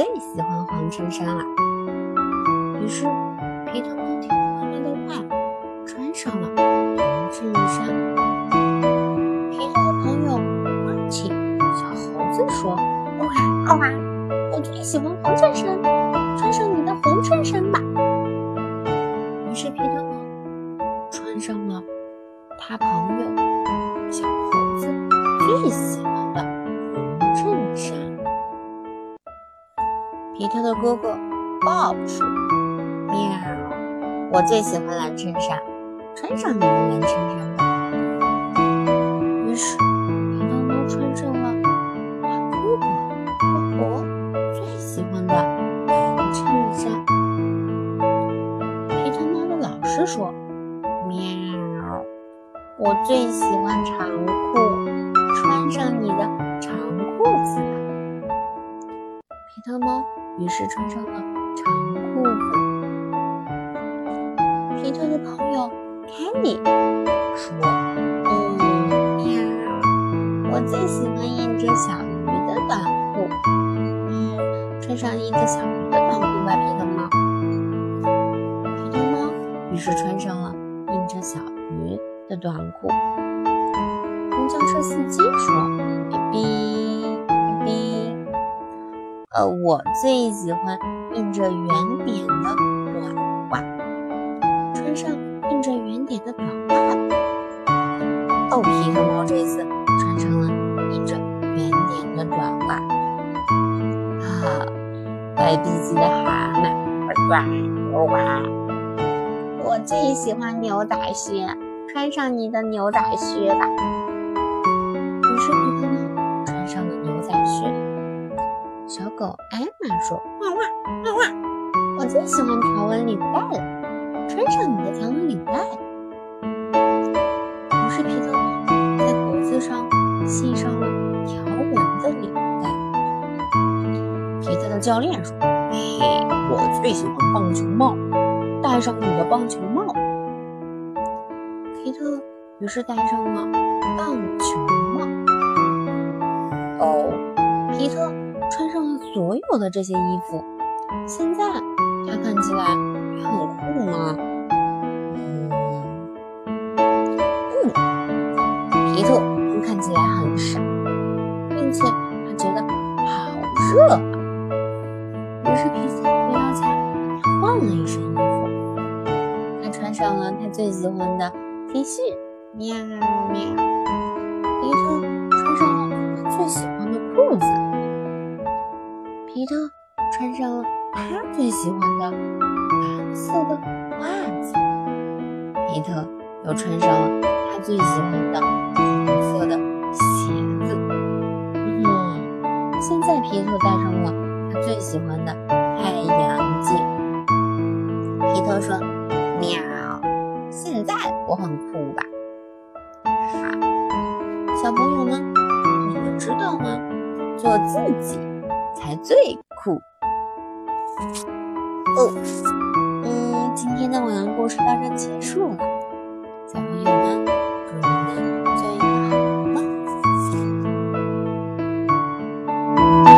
最喜欢黄衬衫了。”于是皮特猫听了妈妈的话，穿上了黄衬衫。皮特的朋友阿奇小猴子说：“哇哇，我最喜欢黄衬衫，穿上你的红衬衫吧。”于是皮特猫穿上了他朋友小猴子最喜欢皮特的哥哥 Bob 说：“喵，我最喜欢蓝衬衫，穿上你的蓝衬衫吧。”于是皮特猫穿上了他哥哥波波最喜欢的蓝衬衫。皮特猫的老师说：“喵，我最喜欢长裤，穿上你的长裤子吧。”皮特猫于是穿上了长裤子。皮特的朋友凯莉说：“嗯，喵，我最喜欢印着小鱼的短裤。嗯，穿上印着小鱼的短裤吧，皮特猫。”皮特猫于是穿上了印着小鱼的短裤。公交车司机说：“哔哔哔哔，呃，我最喜欢印着圆点的短袜，穿上印着圆点的短袜吧。”哦，皮特猫这次穿上了印着圆点的短袜。啊，白鼻子的蛤蟆，呱呱！我最喜欢牛仔靴，穿上你的牛仔靴吧。你是皮特猫。小狗艾玛说：“哇哇哇哇！我最喜欢条纹领带了，穿上你的条纹领带。”于是皮特在脖子上系上了条纹的领带。皮特的教练说：“嘿，我最喜欢棒球帽，戴上你的棒球帽。”皮特于是戴上了棒球有的这些衣服，现在它看起来还很酷吗？嗯，嗯，皮特看起来很傻，并且他觉得好热啊。于是皮特不要猜，他换了一身衣服，他穿上了他最喜欢的 T 恤，喵喵。皮特皮特穿上了他最喜欢的蓝色的袜子，皮特又穿上了他最喜欢的红色的鞋子。嗯，现在皮特戴上了他最喜欢的太阳镜。皮特说：“喵，现在我很酷吧？”好，小朋友们，你们知道吗？做自己才最酷。哦嗯今天的我的故事到这结束了小朋友